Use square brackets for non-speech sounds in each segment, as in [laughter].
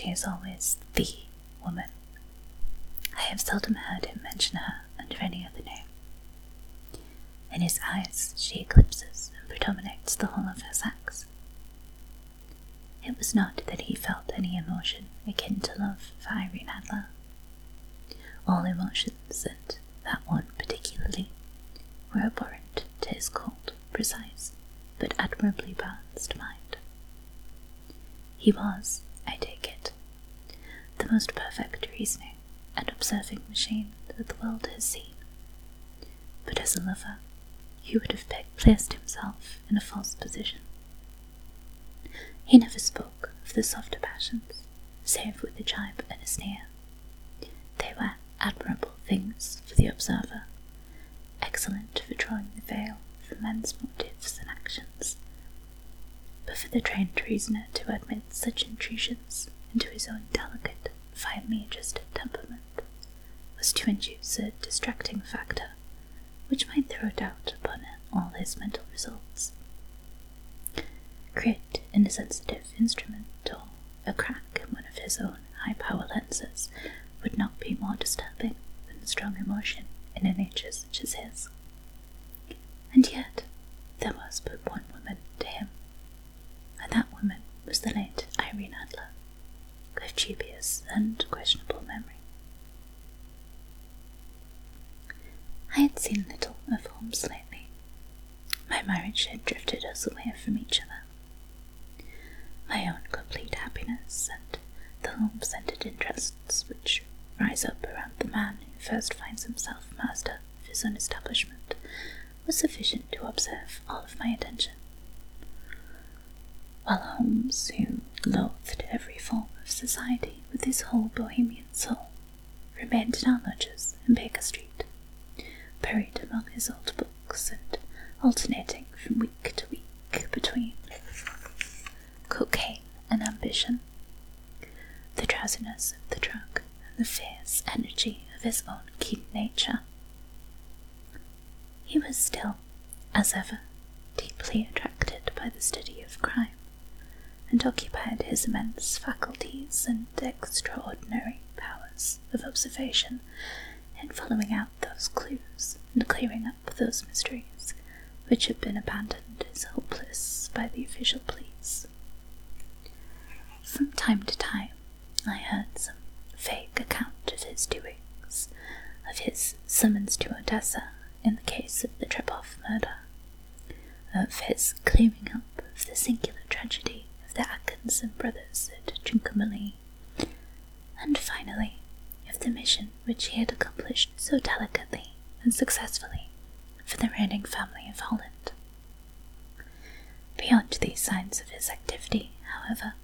she is always the woman. I have seldom heard him mention her under any other name. In his eyes, she eclipses and predominates the whole of her sex. It was not that he felt any emotion akin to love for Irene Adler. All emotions, and that one particularly, were abhorrent to his cold, precise, but admirably balanced mind. He was, I take most perfect reasoning and observing machine that the world has seen. But as a lover, he would have placed himself in a false position. He never spoke of the softer passions, save with a jibe and a sneer. They were admirable things for the observer, excellent for drawing the veil from men's motives and actions. But for the trained reasoner to admit such intrusions into his own finely adjusted temperament was to induce a distracting factor which might throw doubt upon all his mental results. Create in a sensitive instrument or a crack in one of his own high power lenses would not be more disturbing than strong emotion in a nature such as his. And yet, there was but one woman to him, and that woman was the late Irene Adler, of dubious and questionable memory. I had seen little of Holmes lately. My marriage had drifted us away from each other. My own complete happiness and the home centered interests which rise up around the man who first finds himself his own establishment was sufficient to observe all of my attention. While Holmes, who loathed every form of society with his whole bohemian soul, remained in our lodges in Baker Street, buried among his old books and alternating from week to week between cocaine and ambition, the drowsiness of the drug and the fierce energy of his own keen nature. He was still, as ever, deeply attracted by the study of crime, and occupied his immense faculties and extraordinary powers of observation in following out those clues and clearing up those mysteries which had been abandoned as hopeless by the official police. From time to time, I heard some vague account of his doings, of his summons to Odessa in the case of the Trepoff murder, of his clearing up of the singular tragedy of the Atkinson brothers at Trincomalee, and finally of the mission which he had accomplished so delicately and successfully for the reigning family of Holland. Beyond these signs of his activity, however,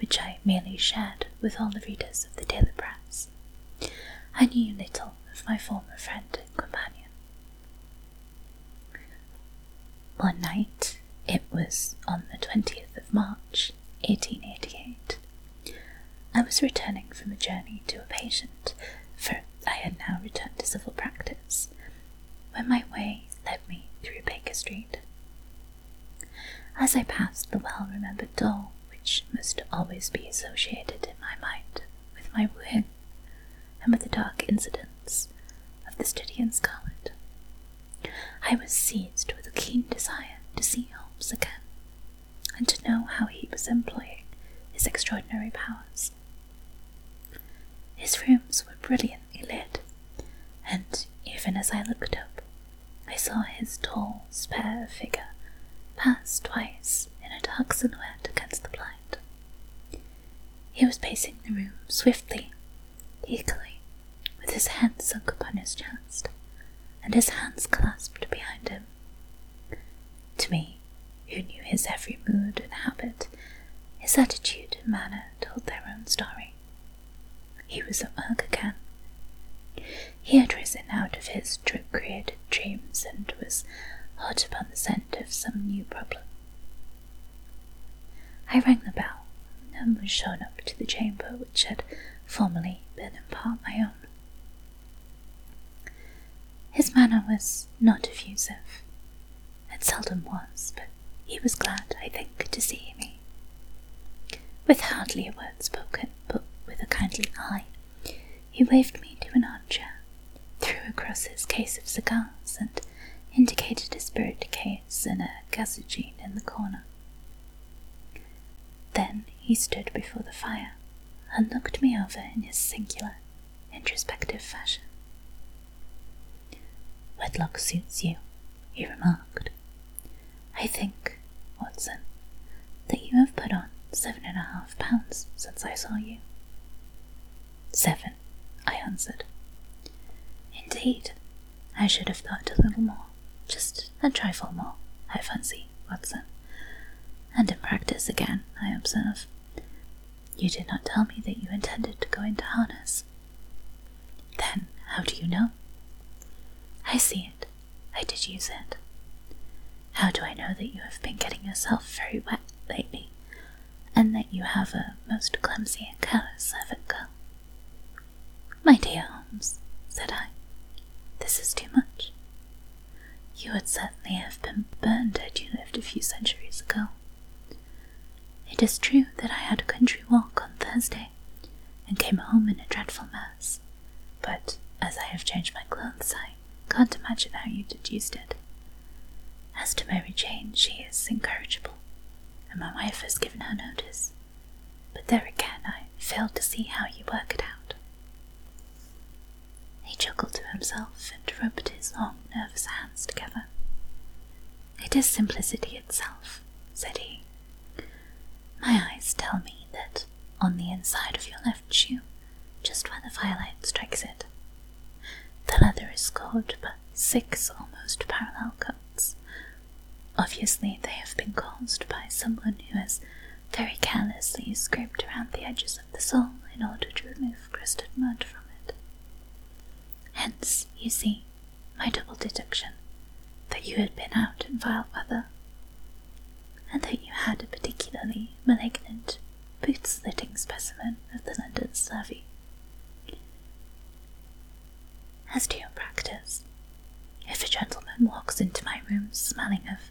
which I merely shared with all the readers of the daily press, I knew little of my former friend and companion. One night, it was on the 20th of March, 1888, I was returning from a journey to a patient, for I had now returned to civil practice, when my way led me through Baker Street. As I passed the well remembered door, which must always be associated in my mind with my wooing and with the dark incidents of the Study in Scarlet, I was seized with keen desire to see Holmes again and to know how he was employing his extraordinary powers. His rooms were brilliantly lit, and even as I looked up, I saw his tall, spare figure pass twice in a dark silhouette against the blind. He was pacing the room swiftly, eagerly, with his head sunk upon his chest, and his hands clasped behind him. To me, who knew his every mood and habit, his attitude and manner told their own story. He was at work again. He had risen out of his drug created dreams and was hot upon the scent of some new problem. I rang the bell and was shown up to the chamber which had formerly been in part my own. His manner was not effusive. It seldom was, but he was glad, I think, to see me. With hardly a word spoken, but with a kindly eye, he waved me to an armchair, threw across his case of cigars, and indicated a spirit case and a gasogene in the corner. Then he stood before the fire and looked me over in his singular, introspective fashion. Wedlock suits you, he remarked. I think, Watson, that you have put on seven and a half pounds since I saw you. Seven, I answered. Indeed, I should have thought a little more, just a trifle more, I fancy, Watson. And in practice again, I observe. You did not tell me that you intended to go into harness. Then, how do you know? I see it. I did use it. How do I know that you have been getting yourself very wet lately, and that you have a most clumsy and careless servant girl? My dear Holmes, said I, this is too much. You would certainly have been burned had you lived a few centuries ago. It is true that I had a country walk on Thursday and came home in a dreadful mess, but as I have changed my clothes, I can't imagine how you deduced it. As to Mary Jane, she is incorrigible, and my wife has given her notice. But there again, I failed to see how you work it out. He chuckled to himself and rubbed his long, nervous hands together. It is simplicity itself, said he. My eyes tell me that on the inside of your left shoe, just where the firelight strikes it, the leather is scored by six almost parallel cuts. Obviously, they have been caused by someone who has very carelessly scraped around the edges of the sole in order to remove crusted mud from it. Hence, you see, my double deduction that you had been out in vile weather, and that you had a particularly malignant, boot slitting specimen of the London slavey. As to your practice, if a gentleman walks into my room smelling of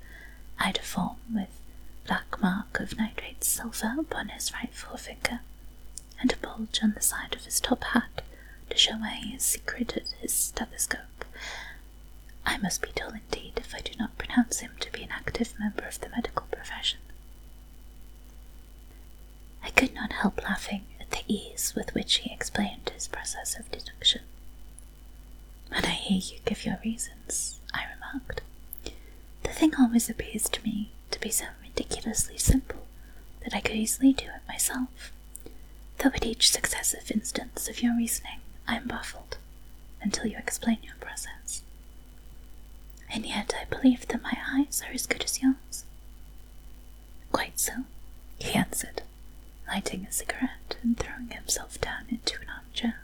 iodoform with black mark of nitrate silver upon his right forefinger, and a bulge on the side of his top hat to show where he has secreted his stethoscope, I must be dull indeed if I do not pronounce him to be an active member of the medical profession. I could not help laughing at the ease with which he explained his process of deduction. When I hear you give your reasons, I remarked, the thing always appears to me to be so ridiculously simple that I could easily do it myself, though at each successive instance of your reasoning I am baffled until you explain your process. And yet I believe that my eyes are as good as yours. Quite so, he answered, lighting a cigarette and throwing himself down into an armchair.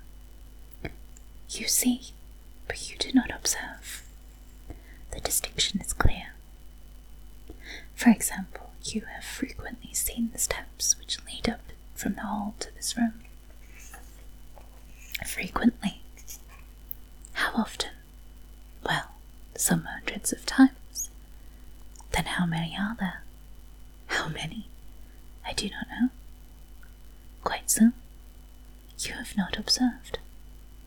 You see, but you do not observe. The distinction. For example, you have frequently seen the steps which lead up from the hall to this room. Frequently. How often? Well, some hundreds of times. Then how many are there? How many? I do not know. Quite so. You have not observed,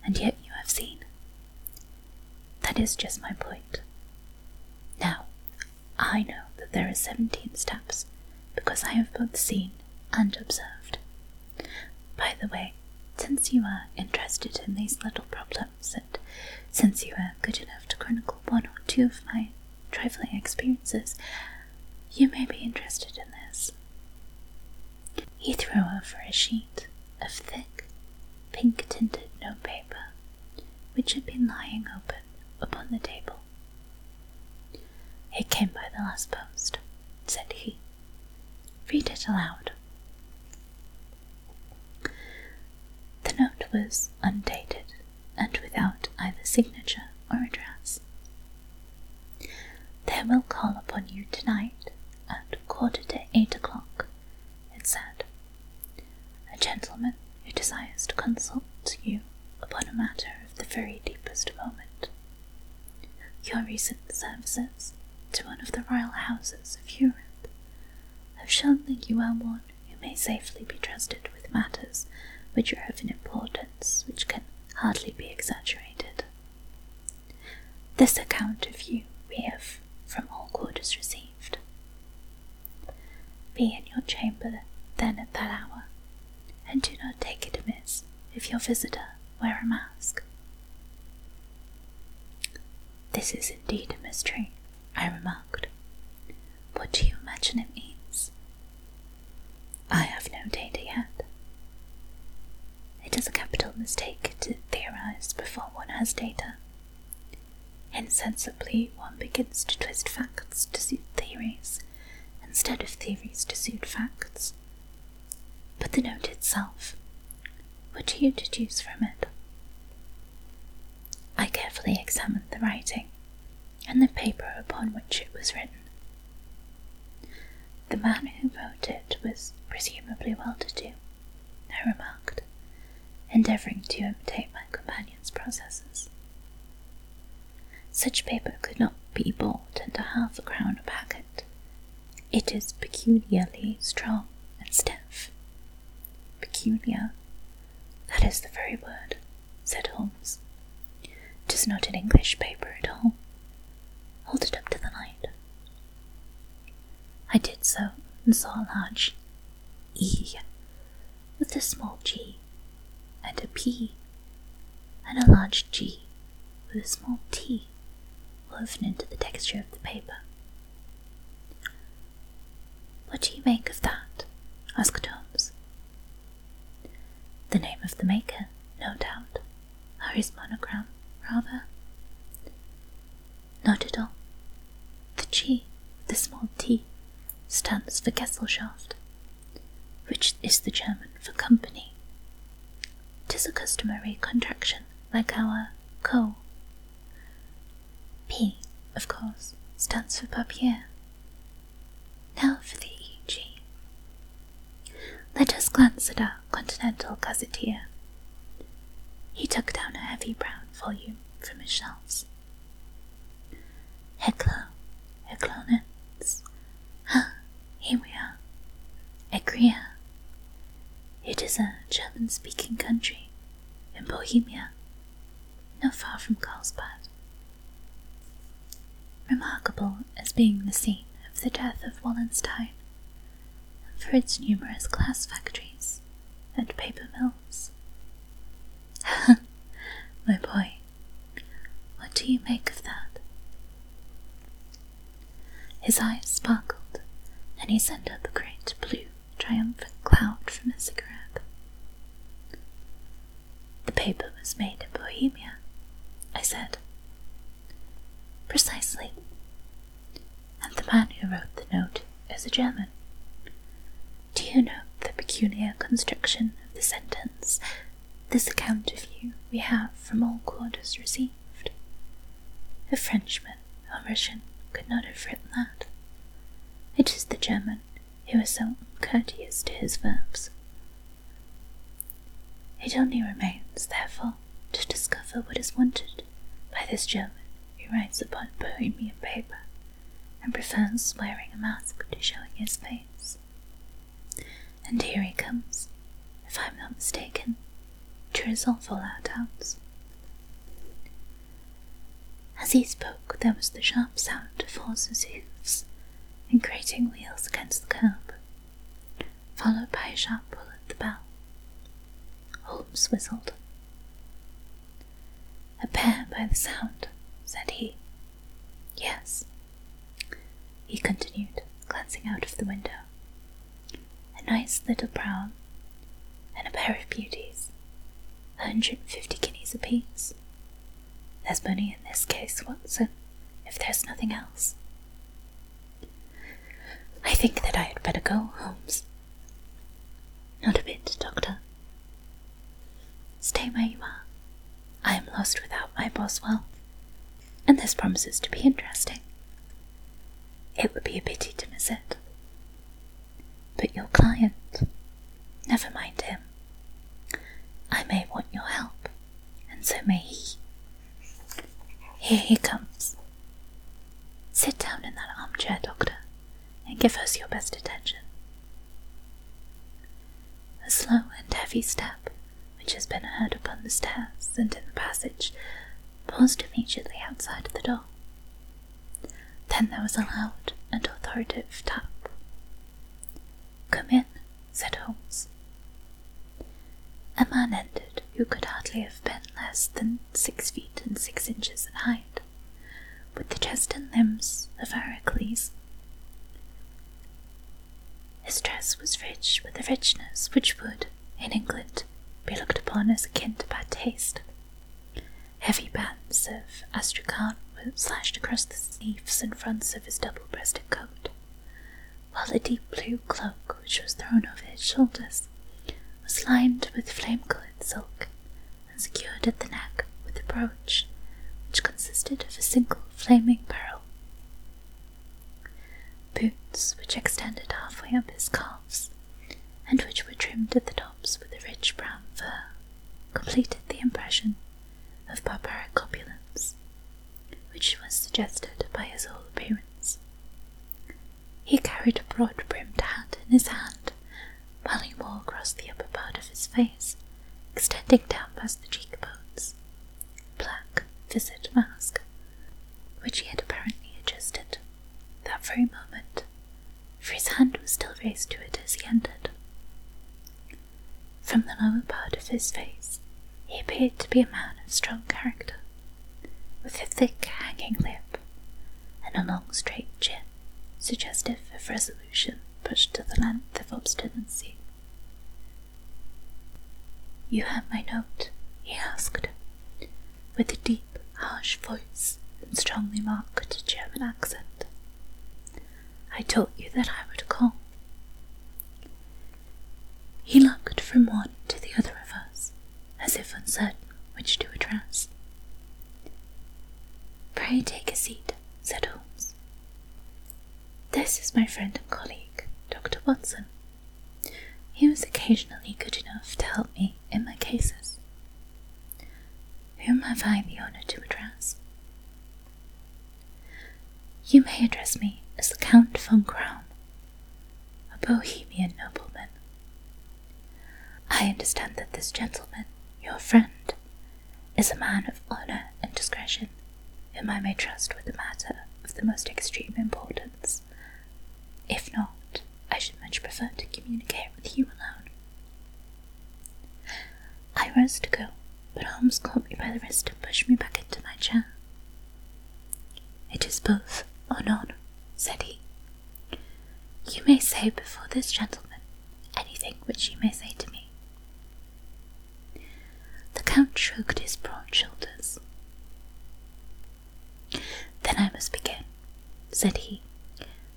and yet you have seen. That is just my point. Now, I know there are seventeen steps because I have both seen and observed. By the way, since you are interested in these little problems, and since you are good enough to chronicle one or two of my trifling experiences, you may be interested in this. He threw over a sheet of thick, pink tinted notepaper which had been lying open upon the table. It came by the last post, said he. Read it aloud. The note was undated and without either signature or address. They will call upon you tonight at quarter to eight o'clock, it said. A gentleman who desires to consult you upon a matter of the very deepest moment. Your recent services to one of the royal houses of Europe. I've shown that you are one who may safely be trusted with matters which are of an importance which can hardly be exaggerated. This account of you we have from all quarters received. Be in your chamber then at that hour, and do not take it amiss if your visitor wear a mask. This is indeed a mystery, I remarked. What do you imagine it means? I have no data yet. It is a capital mistake to theorize before one has data. Insensibly, one begins to twist facts to suit theories, instead of theories to suit facts. But the note itself, what do you deduce from it? I carefully examined the writing and the paper upon which it was written. The man who wrote it was presumably well to do, I remarked, endeavouring to imitate my companion's processes. Such paper could not be bought under half a crown a packet. It is peculiarly strong and stiff. Peculiar, that is the very word, said Holmes. It is not an English paper at all. Hold it up to the light. I did so and saw a large E with a small g and a P and a large G with a small T woven into the texture of the paper. What do you make of that? asked Holmes. The name of the maker, no doubt, or his monogram, rather. Not at all. The G, the small t, stands for Gesellschaft, which is the German for company. Tis a customary contraction, like our co. P, of course, stands for papier. Now for the EG. Let us glance at our Continental Gazetteer. He took down a heavy brown volume from his shelves. Eglow, Eglonitz. Ah, here we are. Egria. It is a German speaking country in Bohemia, not far from Carlsbad. Remarkable as being the scene of the death of Wallenstein, and for its numerous glass factories and paper mills. [laughs] My boy, what do you make of that? His eyes sparkled, and he sent up a great blue, triumphant cloud from a cigarette. The paper was made in Bohemia, I said. Precisely. And the man who wrote the note is a German. Do you know the peculiar construction of the sentence? This account of you we have from all quarters received. A Frenchman or Russian could not have written that. It is the German who is so uncourteous to his verbs. It only remains, therefore, to discover what is wanted by this German who writes upon Bohemian paper and prefers wearing a mask to showing his face. And here he comes, if I am not mistaken, to resolve all our doubts. As he spoke, there was the sharp sound of horses' hoofs and grating wheels against the curb, followed by a sharp pull at the bell. Holmes whistled. A pair by the sound, said he. Yes, he continued, glancing out of the window. A nice little brown and a pair of beauties, a hundred and fifty guineas apiece. There's money in this case, Watson, if there's nothing else. I think that I had better go, Holmes. Not a bit, Doctor. Stay where you are. I am lost without my Boswell, and this promises to be interesting. It would be a pity to miss it. But your client, never mind him. I may want your help, and so may he. Here he comes. Sit down in that armchair, Doctor, and give us your best attention. A slow and heavy step, which has been heard upon the stairs and in the passage, paused immediately outside the door. Then there was a loud and authoritative tap Come in, said Holmes. A man entered who could hardly have been less than six feet and six inches in height, with the chest and limbs of Heracles. His dress was rich with a richness which would, in England, be looked upon as akin to bad taste. Heavy bands of astrakhan were slashed across the sleeves and fronts of his double breasted coat, while a deep blue cloak, which was thrown over his shoulders, was lined with flame coloured silk and secured at the neck with a brooch which consisted of a single flaming pearl. Boots, which extended halfway up his calves, and which were trimmed at the tops with a rich brown fur, completed the impression of barbaric opulence, which was suggested by his whole appearance. He carried a broad brimmed hat in his hand, while he wore across the upper part of his face, extending down past the cheekbones, a black visage mask, which he had apparently adjusted that very moment, for his hand was still raised to it as he entered. From the lower part of his face, he appeared to be a man of strong character, with a thick hanging lip and a long straight chin, suggestive of resolution pushed to the length of obstinacy. You have my note? he asked, with a deep, harsh voice and strongly marked German accent. I told you that I would call. He looked from one to the other of us, as if uncertain which to address. Pray take a seat, said Holmes. This is my friend and colleague, Dr. Watson. He was occasionally good enough to help me in my cases. Whom have I the honour to address? You may address me as the Count von Kramm, a Bohemian nobleman. I understand that this gentleman, your friend, is a man of honour and discretion, whom I may trust with a matter of the most extreme importance. If not, I should much prefer to communicate with you alone. I rose to go, but Holmes caught me by the wrist and pushed me back into my chair. It is both or none, said he. You may say before this gentleman anything which you may say to me. The Count shrugged his broad shoulders. Then I must begin, said he,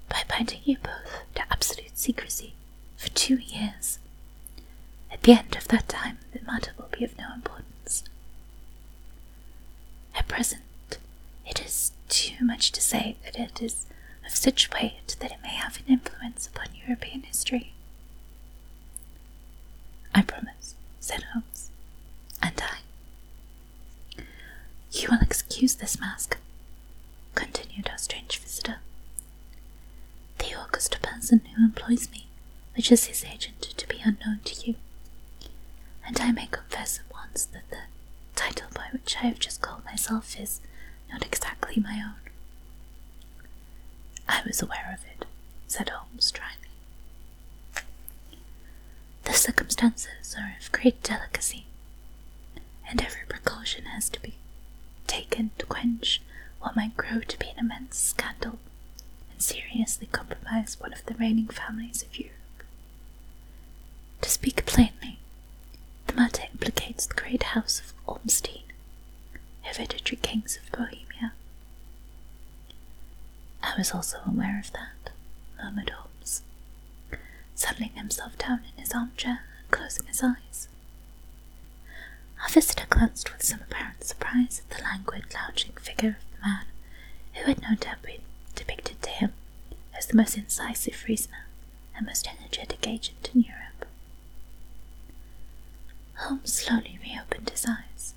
by binding you both to absolute secrecy for two years. At the end of that time, the matter will be of no importance. At present, it is too much to say that it is of such weight that it may have an influence upon European history. I promise, said Holmes. And I. You will excuse this mask, continued our strange visitor. The august person who employs me wishes his agent to be unknown to you, and I may confess at once that the title by which I have just called myself is not exactly my own. I was aware of it, said Holmes dryly. The circumstances are of great delicacy, and every precaution has to be taken to quench what might grow to be an immense scandal and seriously compromise one of the reigning families of Europe. To speak plainly, the matter implicates the great house of Ormstein, hereditary kings of Bohemia. I was also aware of that, murmured Holmes, settling himself down in his armchair and closing his eyes. Our visitor glanced with some apparent surprise at the languid, lounging figure of the man who had no doubt been depicted to him as the most incisive reasoner and most energetic agent in Europe. Holmes slowly reopened his eyes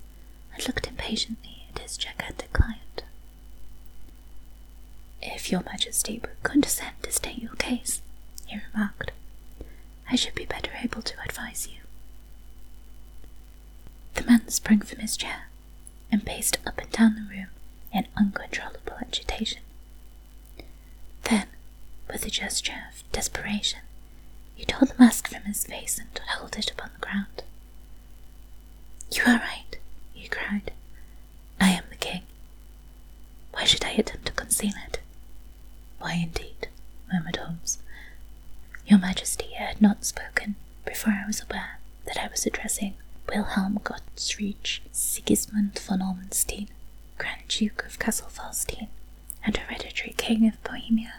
and looked impatiently at his gigantic client. If your Majesty would condescend to state your case, he remarked, I should be better able to advise you. The man sprang from his chair and paced up and down the room in uncontrollable agitation. With a gesture of desperation, he tore the mask from his face and hurled it upon the ground. You are right, he cried. I am the king. Why should I attempt to conceal it? Why, indeed, murmured Holmes. Your Majesty had not spoken before I was aware that I was addressing Wilhelm Gottfried Sigismund von Ormenstein, Grand Duke of Cassel-Felstein and hereditary King of Bohemia.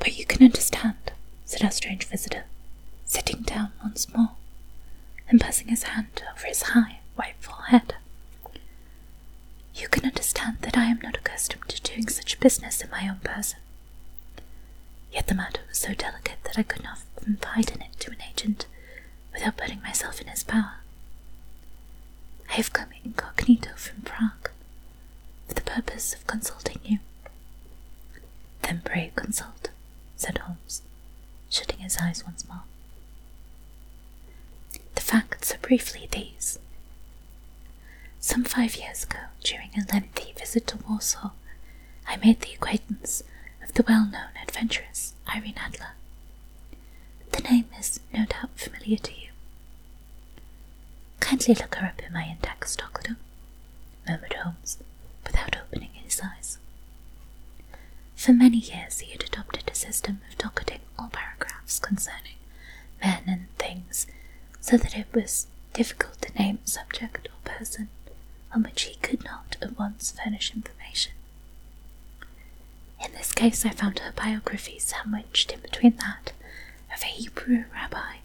But you can understand, said our strange visitor, sitting down once more and passing his hand over his high, white forehead. You can understand that I am not accustomed to doing such business in my own person. Yet the matter was so delicate that I could not confide in it to an agent without putting myself in his power. I have come incognito from Prague for the purpose of consulting you. Then pray consult, said Holmes, shutting his eyes once more. The facts are briefly these. Some five years ago, during a lengthy visit to Warsaw, I made the acquaintance of the well known adventuress Irene Adler. The name is no doubt familiar to you. Kindly look her up in my index, Doctor, murmured Holmes, without opening his eyes. For many years he had adopted a system of docketing all paragraphs concerning men and things, so that it was difficult to name a subject or person on which he could not at once furnish information. In this case, I found her biography sandwiched in between that of a Hebrew rabbi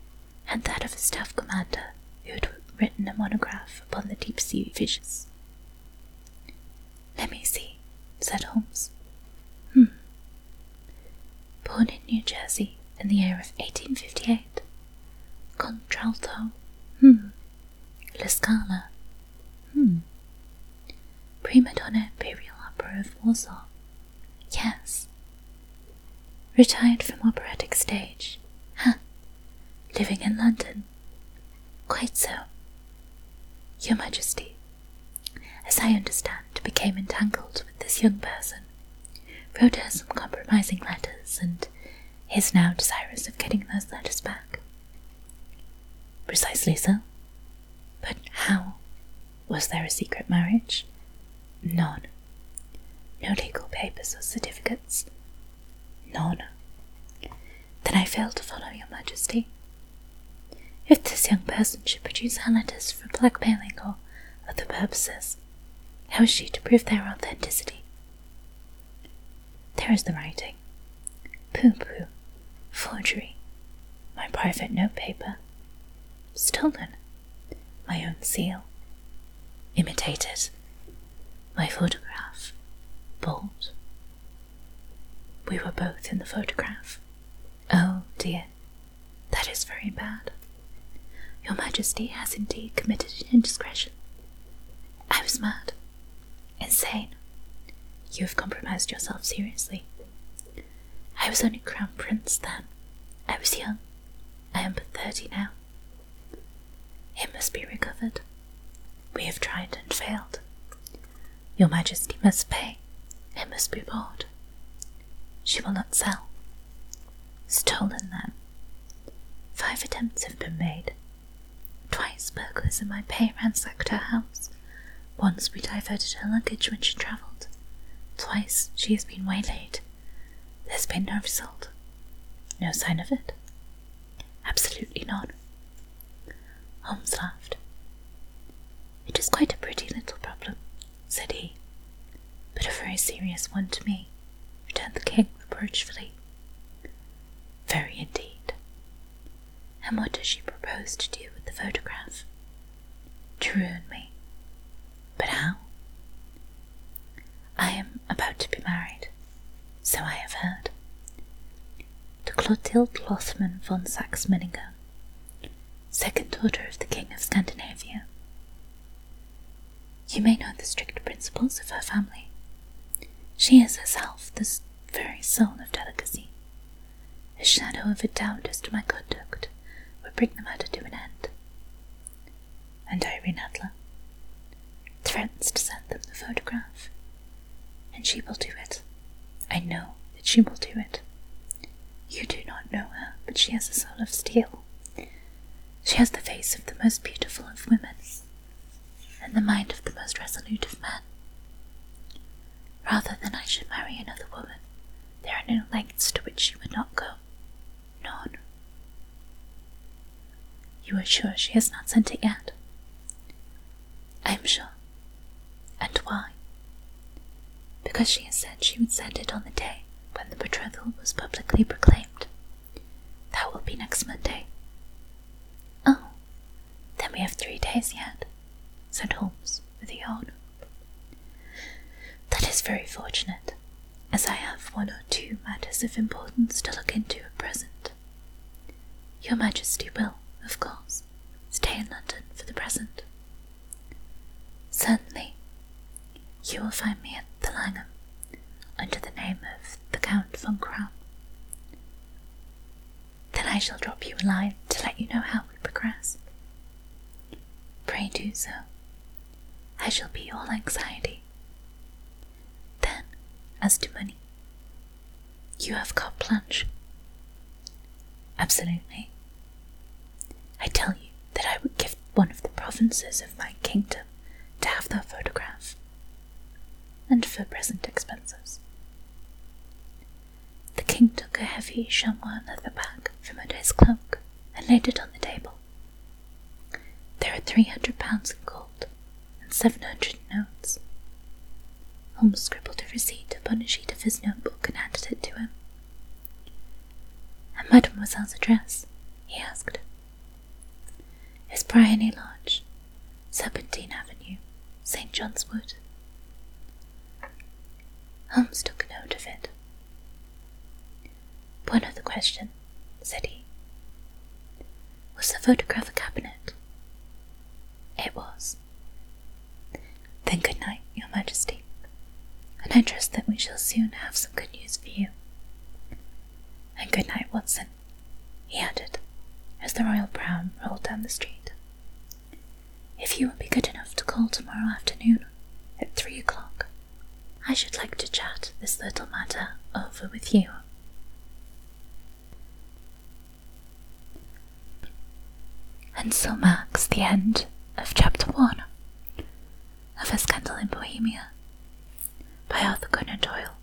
and that of a staff commander who had written a monograph upon the deep sea fishes. Let me see, said Holmes. Born in New Jersey in the year of 1858. Contralto. Hmm. La Scala. Hmm. Prima donna Imperial Opera of Warsaw. Yes. Retired from operatic stage. Huh. Living in London. Quite so. Your Majesty, as I understand, became entangled with this young person, wrote her some compromising letters, and is now desirous of getting those letters back. Precisely so. But how? Was there a secret marriage? None. No legal papers or certificates? None. Then I fail to follow your majesty. If this young person should produce her letters for blackmailing or other purposes, how is she to prove their authenticity? There is the writing. Pooh pooh. Forgery. My private notepaper. Stolen. My own seal. Imitated. My photograph. Bought. We were both in the photograph. Oh dear, that is very bad. Your Majesty has indeed committed an indiscretion. I was mad. Insane. You have compromised yourself seriously. I was only Crown Prince then. I was young. I am but thirty now. It must be recovered. We have tried and failed. Your Majesty must pay. It must be bought. She will not sell. Stolen then. Five attempts have been made. Twice burglars in my pay ransacked her house. Once we diverted her luggage when she travelled. Twice she has been waylaid. There's been no result. No sign of it. Absolutely none. Holmes laughed. It is quite a pretty little problem, said he, but a very serious one to me, returned the king reproachfully. Very indeed. And what does she propose to do with the photograph? To ruin me. But how? I am about to be married, so I have heard, to Clotilde Lothman von Saxe Meningen, second daughter of the King of Scandinavia. You may know the strict principles of her family. She is herself the very soul of delicacy. A shadow of a doubt as to my conduct would bring the matter to an end. And Irene Adler threatens to send them the photograph. And she will do it. I know that she will do it. You do not know her, but she has a soul of steel. She has the face of the most beautiful of women, and the mind of the most resolute of men. Rather than I should marry another woman, there are no lengths to which she would not go. None. You are sure she has not sent it yet? I am sure. And why? Because she has said she would send it on the day when the betrothal was publicly proclaimed. That will be next Monday. Oh, then we have three days yet, said Holmes with a yawn. That is very fortunate, as I have one or two matters of importance to look into at present. Your Majesty will, of course, stay in London for the present. Certainly. You will find me at Langham, under the name of the Count von Kramm. Then I shall drop you a line to let you know how we progress. Pray do so. I shall be all anxiety. Then, as to money, you have carte blanche. Absolutely. I tell you that I would give one of the provinces of my kingdom to have that photograph, and for present expenses. The king took a heavy chamois leather bag from under his cloak and laid it on the table. There are three hundred pounds in gold and seven hundred notes. Holmes scribbled a receipt upon a sheet of his notebook and handed it to him. And Mademoiselle's address? he asked. Is Bryony Lodge, Serpentine Avenue, St. John's Wood. Holmes took note of it. One other question, said he. Was the photograph a cabinet? It was. Then good night, Your Majesty, and I trust that we shall soon have some good news for you. And good night, Watson, he added, as the royal brougham rolled down the street. If you will be good enough to call tomorrow afternoon at three o'clock, I should like to chat this little matter over with you. And so marks the end of chapter one of A Scandal in Bohemia by Arthur Conan Doyle.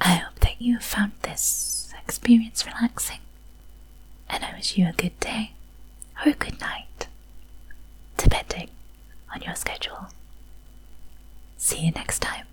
I hope that you have found this experience relaxing, and I wish you a good day or a good night, depending on your schedule. See you next time.